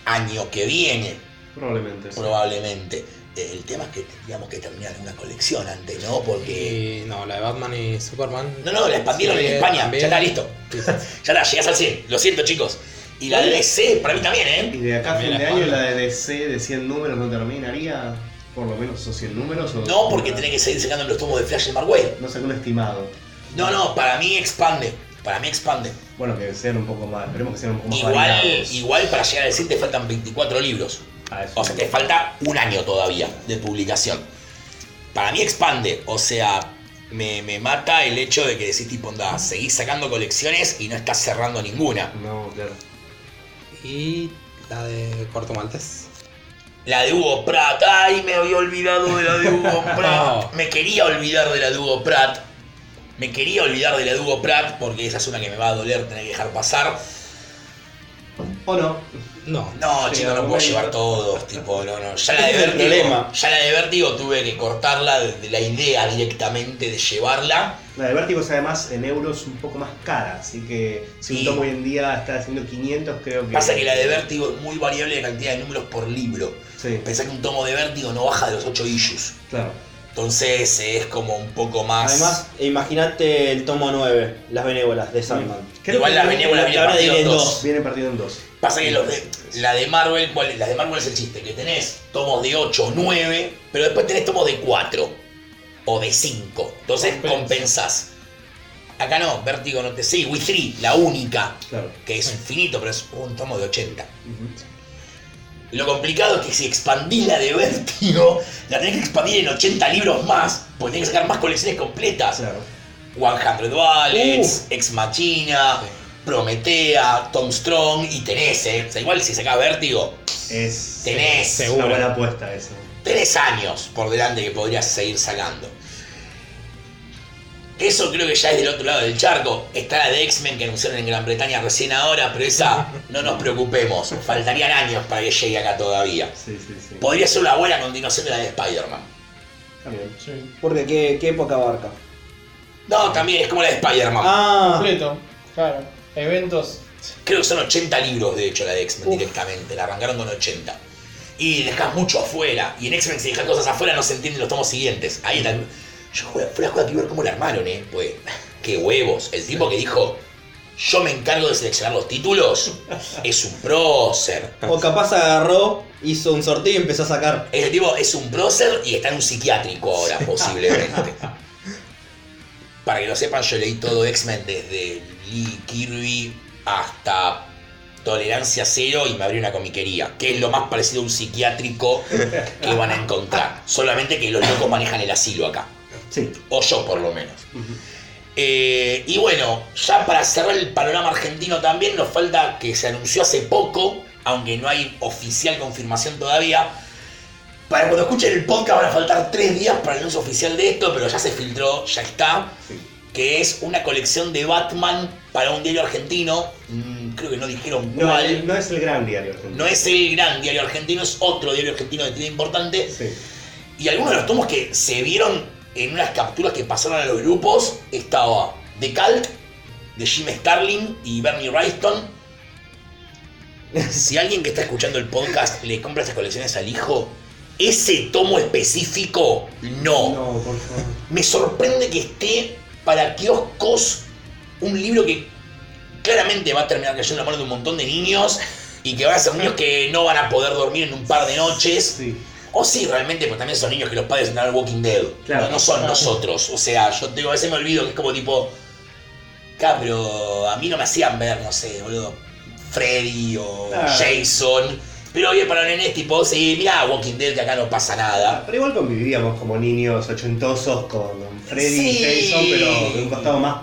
año que viene, Probablemente. probablemente. Eh, el tema es que tendríamos que terminar una colección antes, ¿no? Porque... Y no, la de Batman y Superman. No, no, la expandieron Sí, en España, también. ya está listo. Sí. Ya está, llegás al 100. Lo siento, chicos. Y la de DC, para mí también, Y ¿eh? de acá a fin de año la de DC de 100 números no terminaría por lo menos esos 100 números. O No, porque tenés que seguir sacando los tomos de Flash de Mark Waid. No sé, un estimado. No, no, para mí expande. Para mí expande. Bueno, que sean un poco más, esperemos que sean un poco más Igual, variados. igual para llegar al 100 te faltan 24 libros. Ah, O sea, te falta un año todavía de publicación. Para mí expande, o sea, me, me mata el hecho de que decís tipo, onda, seguís sacando colecciones y no estás cerrando ninguna. No, claro. Y la de Corto Maltés. La de Hugo Pratt, ay, me había olvidado de la de Hugo Pratt. Me quería olvidar de la de Hugo Pratt. Me quería olvidar de la de Hugo Pratt porque esa es una que me va a doler tener que dejar pasar. ¿O no? No. No, Sí, chico, no puedo llevar todos, tipo, no, no. Ya la de Vértigo, problema. ya la de Vértigo tuve que cortarla de la idea directamente de llevarla. La de Vértigo es además en euros un poco más cara, así que si un tomo hoy en día está haciendo 500, creo que. Pasa que la de Vértigo es muy variable de cantidad de números por libro. Sí, Pensá que un tomo de Vértigo no baja de los 8 issues. claro. Entonces es como un poco más. Además, imagínate el tomo 9, Las Benévolas de Sandman. Creo Igual que las benévolas la vienen partidas en dos. dos. Viene partido en dos. Pasa que los de, la de Marvel, ¿cuál es? La de Marvel es el chiste, que tenés tomos de 8 o 9, pero después tenés tomos de 4 o de 5. Entonces Compensa. compensás. Acá no, Vértigo no te. Sí, With 3, la única, Claro. que es infinito, pero es un tomo de 80. Ujú. Lo complicado es que si expandís la de Vértigo, la tenés que expandir en 80 libros más, porque tenés que sacar más colecciones completas. Claro. 100 Wallets, Ex Machina, Prometea, Tom Strong y tenés, eh. O sea, igual si sacás Vértigo, Es Tenés. es Seguro. una buena apuesta eso. Tenés años por delante que podrías seguir sacando. Eso creo que ya es del otro lado del charco. Está la de X-Men que anunciaron en Gran Bretaña recién ahora, pero esa no nos preocupemos. Faltarían años para que llegue acá todavía. Sí, sí, sí. Podría ser una buena continuación de la de Spider-Man. También. Sí. Porque ¿qué, qué época abarca? No, también es como la de Spider-Man. Ah, Completo, claro. Eventos. Creo que son 80 libros, de hecho, la de X-Men directamente. La arrancaron con 80. Y dejas mucho afuera. Y en X-Men, si dejas cosas afuera, no se entienden los tomos siguientes. Ahí está. Yo fui a fui a jugar a ver cómo la armaron, ¿eh? Pues, qué huevos. El tipo que dijo, yo me encargo de seleccionar los títulos, es un prócer. o capaz agarró, hizo un sorteo y empezó a sacar. Ese tipo es un prócer y está en un psiquiátrico ahora, posiblemente. Para que lo sepan, yo leí todo X-Men desde Lee Kirby hasta Tolerancia Cero y me abrí una comiquería, que es lo más parecido a un psiquiátrico que van a encontrar. Solamente que los locos manejan el asilo acá. Sí. O yo, por lo menos. Eh, y bueno, ya para cerrar el panorama argentino también nos falta que se anunció hace poco, aunque no hay oficial confirmación todavía. Para cuando escuchen el podcast van a faltar tres días para el anuncio oficial de esto, pero ya se filtró, ya está. Sí. Que es una colección de Batman para un diario argentino. Creo que no dijeron No, cuál. no es el gran diario argentino. No es el gran diario argentino, es otro diario argentino de tiene importante. Sí. Y algunos de los tomos que se vieron en unas capturas que pasaron a los grupos estaba The Cult de Jim Starlin y Bernie Wrightson. Si alguien que está escuchando el podcast le compra estas colecciones al hijo, ese tomo específico no. No, por favor. Me sorprende que esté para kioscos un libro que claramente va a terminar cayendo en la mano de un montón de niños y que van a ser niños que no van a poder dormir en un par de noches. Sí. O sí, realmente, pues también son niños que los padres entran al Walking Dead. Claro. No, no son nosotros. O sea, yo digo, a veces me olvido que es como tipo. Acá, pero a mí no me hacían ver, no sé, boludo. Freddy o Ah. Jason. Pero oye, para nenes, tipo, sí, mirá, Walking Dead, que acá no pasa nada. Pero igual convivíamos como niños ochentosos con Freddy Sí. y Jason, pero de un costado más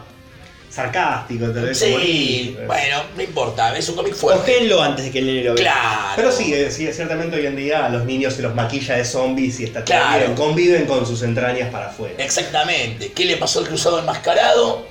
sarcástico, tal vez. Sí, bueno, no importa, es un cómic fuerte. Cogénlo antes de que el nene lo vea. Claro. Pero sí, eh, sí, ciertamente hoy en día a los niños se los maquilla de zombies y está todo Claro. bien, conviven con sus entrañas para afuera. Exactamente. ¿Qué le pasó al cruzado enmascarado?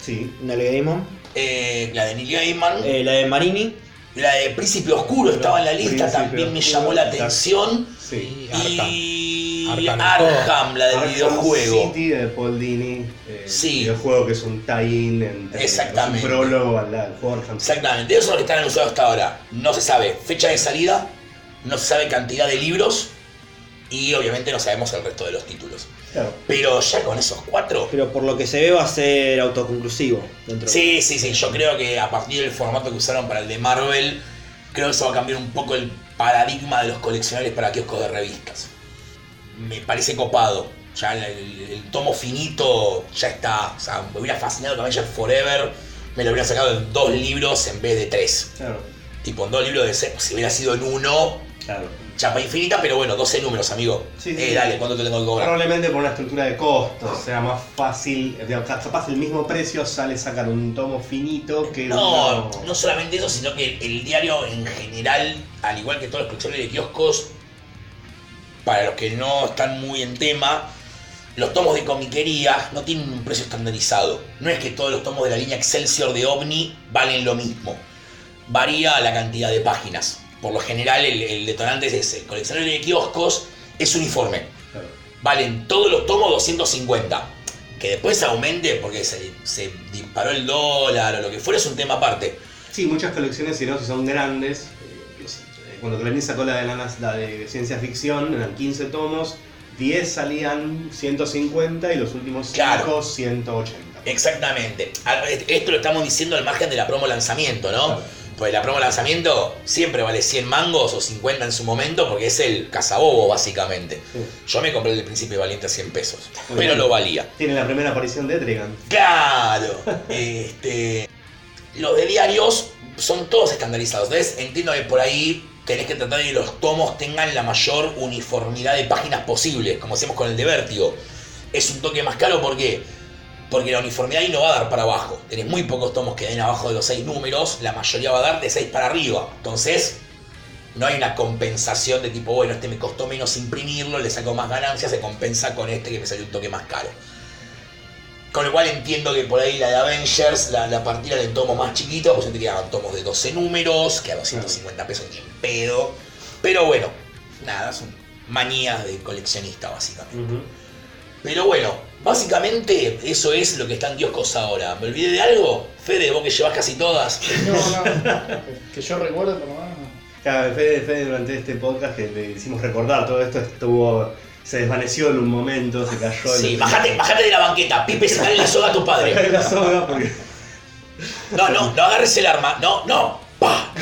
Sí. Neil Gaiman. Eh, la de Neil Gaiman. Eh, la de Marini. La de Príncipe Oscuro estaba en la lista, Príncipe también me llamó la atención. Sí. Y Arkham. Arkham, la del Arkham videojuego. City de Paul Dini. eh, Sí. videojuego que es un tie-in entre Exactamente. es un prólogo al, juego Arkham. Exactamente, esos son los que están anunciados hasta ahora. No se sabe fecha de salida, no se sabe cantidad de libros y obviamente no sabemos el resto de los títulos. Claro. Pero ya con esos cuatro. Pero por lo que se ve va a ser autoconclusivo. Dentro Sí, sí, sí. Yo creo que a partir del formato que usaron para el de Marvel, creo que eso va a cambiar un poco el paradigma de los coleccionables para kioscos de revistas. Me parece copado. Ya el, el- el tomo finito ya está. O sea, me hubiera fascinado que Avengers Forever me lo hubiera sacado en dos libros en vez de tres. Claro. Tipo, en dos libros de seis. Si hubiera sido en uno, Claro. Chapa infinita, pero bueno, 12 números, amigo. Sí, sí, eh, sí. dale, ¿cuánto te tengo que cobrar? Probablemente por una estructura de costos, sea más fácil, capaz el mismo precio sale sacar un tomo finito que No, uno- no solamente eso, sino que el diario en general, al igual que todos los coleccionables de kioscos, para los que no están muy en tema, los tomos de comiquería no tienen un precio estandarizado. No es que todos los tomos de la línea Excelsior de OVNI valen lo mismo. Varía la cantidad de páginas. Por lo general, el, el detonante es ese. El coleccionable de kioscos es uniforme. Claro. Valen todos los tomos 250. Que después aumente porque se, se disparó el dólar o lo que fuera es un tema aparte. Sí, muchas colecciones, si no, si son grandes. eh, Cuando Clarín sacó la de, la, la de ciencia ficción, eran 15 tomos, 10 salían 150 y los últimos 5 Claro. 180. Exactamente. Al- Esto lo estamos diciendo al margen de la promo lanzamiento, ¿no? Claro. Pues la promo lanzamiento siempre vale 100 mangos o 50 en su momento porque es el cazabobo, básicamente. Sí. Yo me compré el de Príncipe Valiente a 100 pesos, Muy pero bien. lo valía. Tiene la primera aparición de Etrigan. Claro. este, los de diarios son todos estandarizados. Entonces entiendo que por ahí tenés que tratar de que los tomos tengan la mayor uniformidad de páginas posible, como hacemos con el de Vértigo. Es un toque más caro porque porque la uniformidad ahí no va a dar para abajo. Tenés muy pocos tomos que den abajo de los 6 números, la mayoría va a dar de 6 para arriba. Entonces, no hay una compensación de tipo, bueno, este me costó menos imprimirlo, le saco más ganancias, se compensa con este que me salió un toque más caro. Con lo cual entiendo que por ahí la de Avengers la, la partida en tomos más chiquitos, pues te quedaban tomos de 12 números, que a 250 pesos ni en pedo. Pero bueno, nada, son manías de coleccionista básicamente. Pero bueno, básicamente eso es lo que está en kioscos ahora. ¿Me olvidé de algo? Fede, vos que llevas casi todas. No, no. Que yo recuerdo por lo menos. no. Claro, Fede, Fede durante este podcast que le hicimos recordar todo esto estuvo. se desvaneció en un momento, se cayó. Sí, bajate, bajate de la banqueta, Pipe, sacale la soga a tu padre. la soga porque No, no, no agarres el arma, no, no. ¡Pah!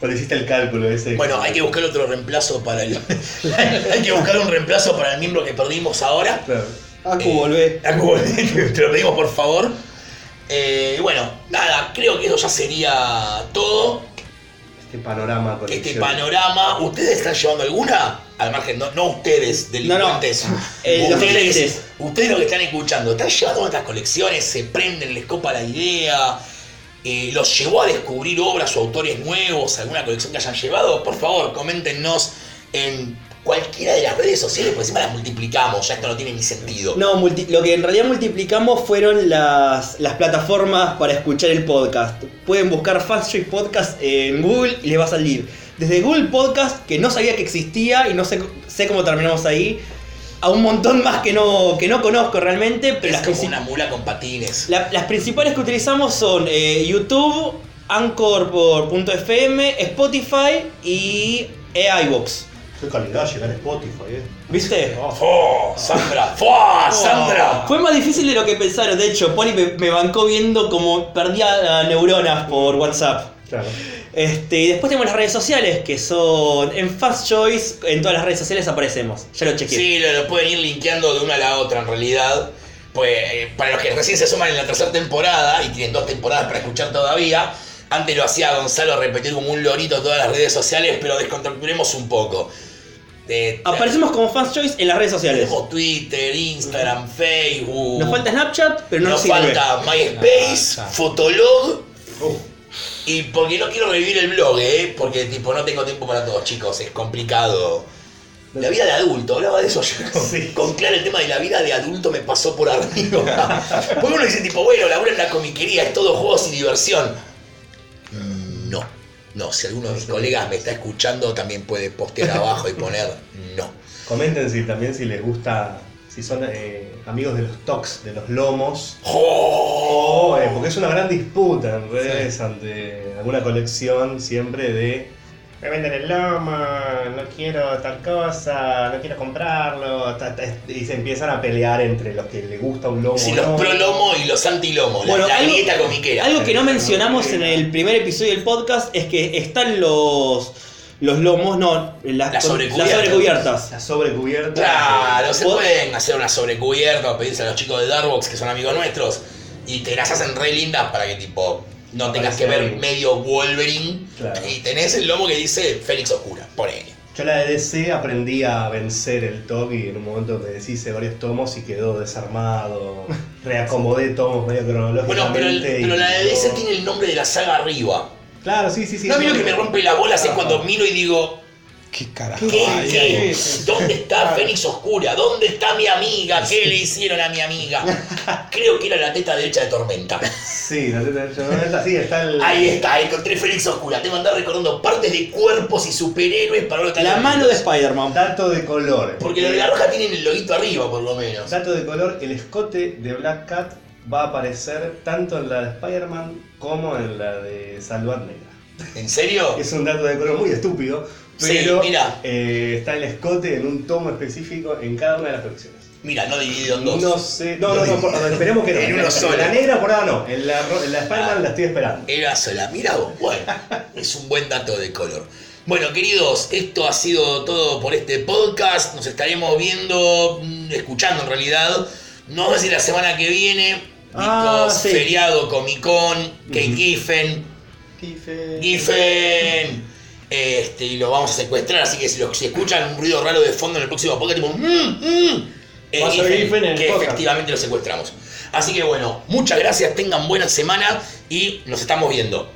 cuando hiciste el cálculo ese. Bueno, hay que buscar otro reemplazo para el. hay que buscar un reemplazo para el miembro que perdimos ahora. Claro. Aku, Eh, volvé. Aku, te lo pedimos por favor. Eh, bueno, nada, creo que eso ya sería todo. Este panorama Este colección. panorama. ¿Ustedes están llevando alguna? Al margen, no, no ustedes, delincuentes. Eh, los ustedes, oyentes. ustedes lo que están escuchando, ¿están llevando otras colecciones? ¿Se prenden, les copa la idea? Eh, ¿Los llevó a descubrir obras o autores nuevos? ¿Alguna colección que hayan llevado? Por favor, coméntenos en cualquiera de las redes sociales, porque encima las multiplicamos, ya esto no tiene ni sentido. No, multi- lo que en realidad multiplicamos fueron las, las plataformas para escuchar el podcast. Pueden buscar Fast Podcast en Google y les va a salir. Desde Google Podcast, que no sabía que existía y no sé, sé cómo terminamos ahí, a un montón más que no, que no conozco realmente, pero es las, como una mula con patines. la- las principales que utilizamos son eh, YouTube, Anchor por punto .fm, Spotify y eh, iVoox. Qué calidad llegar a Spotify, eh. ¿Viste? ¡Oh, Sandra! ¡Fua, Sandra! Fue más difícil de lo que pensaron. De hecho, Poli me, me bancó viendo como perdía eh, neuronas por WhatsApp. Claro. Este, y después tenemos las redes sociales, que son en Fast Choice, en todas las redes sociales aparecemos. Ya lo chequeé. Sí, lo, lo pueden ir linkeando de una a la otra en realidad. Pues eh, para los que recién se suman en la tercera temporada y tienen dos temporadas para escuchar todavía, antes lo hacía Gonzalo repetir como un lorito todas las redes sociales, pero descontracturemos un poco. Eh, Aparecemos como Fast Choice en las redes sociales. tenemos Twitter, Instagram, Facebook. Nos falta Snapchat, pero no nos nos sirve. falta MySpace, Ah, ya. Y porque no quiero revivir el blog, ¿eh? Porque tipo no tengo tiempo para todos, chicos, es complicado. La vida de adulto, hablaba de eso yo. Con, Sí. con Clara el tema de la vida de adulto me pasó por arriba. Porque uno dice tipo, bueno, laburo en la comiquería, es todo juegos y diversión. Mm, No, no, si alguno de mis colegas me está escuchando también puede postear abajo y poner no. Comenten si también si les gusta, si son eh, amigos de los tocs, de los lomos. ¡Oh! Oh, eh, porque es una gran disputa en redes ante alguna colección siempre de me venden el lomo, no quiero tal cosa, no quiero comprarlo. ta, ta, y se empiezan a pelear entre los que le gusta un lomo. O los no. pro lomo y los anti lomo, la, Bueno, la algo- grieta comiquera. Algo que no mencionamos en el primer episodio del podcast es que están los los lomos, no, las, sobrecubiertas. las sobrecubiertas. La sobrecubierta. Claro, se Vos- pueden hacer una sobrecubierta o pedirse a los chicos de Darkbox que son amigos nuestros y te las hacen re lindas para que tipo no tengas que ver bien. medio Wolverine Claro. y tenés el lomo que dice Fénix Oscura, ponele. Yo la de DC aprendí a vencer el TOC y en un momento me deshice varios tomos y quedó desarmado. Reacomodé tomos medio cronológicamente. Bueno, pero, el- pero la de DC tiene el nombre de la saga arriba. Claro, sí, sí, sí. no, a mí lo que me rompe la bola es Ajá. cuando miro y digo, ¿Qué carajo? ¿qué? ahí? ¿Dónde está Fénix Oscura? ¿Dónde está mi amiga? ¿Qué le hicieron a mi amiga? Creo que era la teta derecha de Tormenta. Sí, la teta de Tormenta, sí, está el. Ahí está, encontré Fénix Oscura. Tengo que andar recordando partes de cuerpos y superhéroes para no La mano de Spider-Man. Dato de color. Porque lo de la roja tienen el loguito arriba, por lo menos. Dato de color, el escote de Black Cat va a aparecer tanto en la de Spider-Man como en la de Salvar Negra. ¿En serio? Es un dato de color muy estúpido, Sí, pero mira. eh, está el escote en un tomo específico en cada una de las colecciones. Mira, no dividido en dos. No sé, no, no, no, por- esperemos que no. En uno solo. La negra por ahora no, en la, en la Spider-Man Ah. la estoy esperando. Era sola, mira vos. Bueno, es un buen dato de color. Bueno, queridos, esto ha sido todo por este podcast. Nos estaremos viendo, mm, escuchando en realidad. No sé si la semana que viene, Ah, Nico, sí. feriado, Comic Con, Kate Giffen, Kife. Giffen. Este, y lo vamos a secuestrar, así que si, lo- si escuchan un ruido raro de fondo en el próximo podcast, tipo, mm, mm, Giffen en el que podcast. efectivamente lo secuestramos. Así que bueno, muchas gracias, tengan buena semana y nos estamos viendo.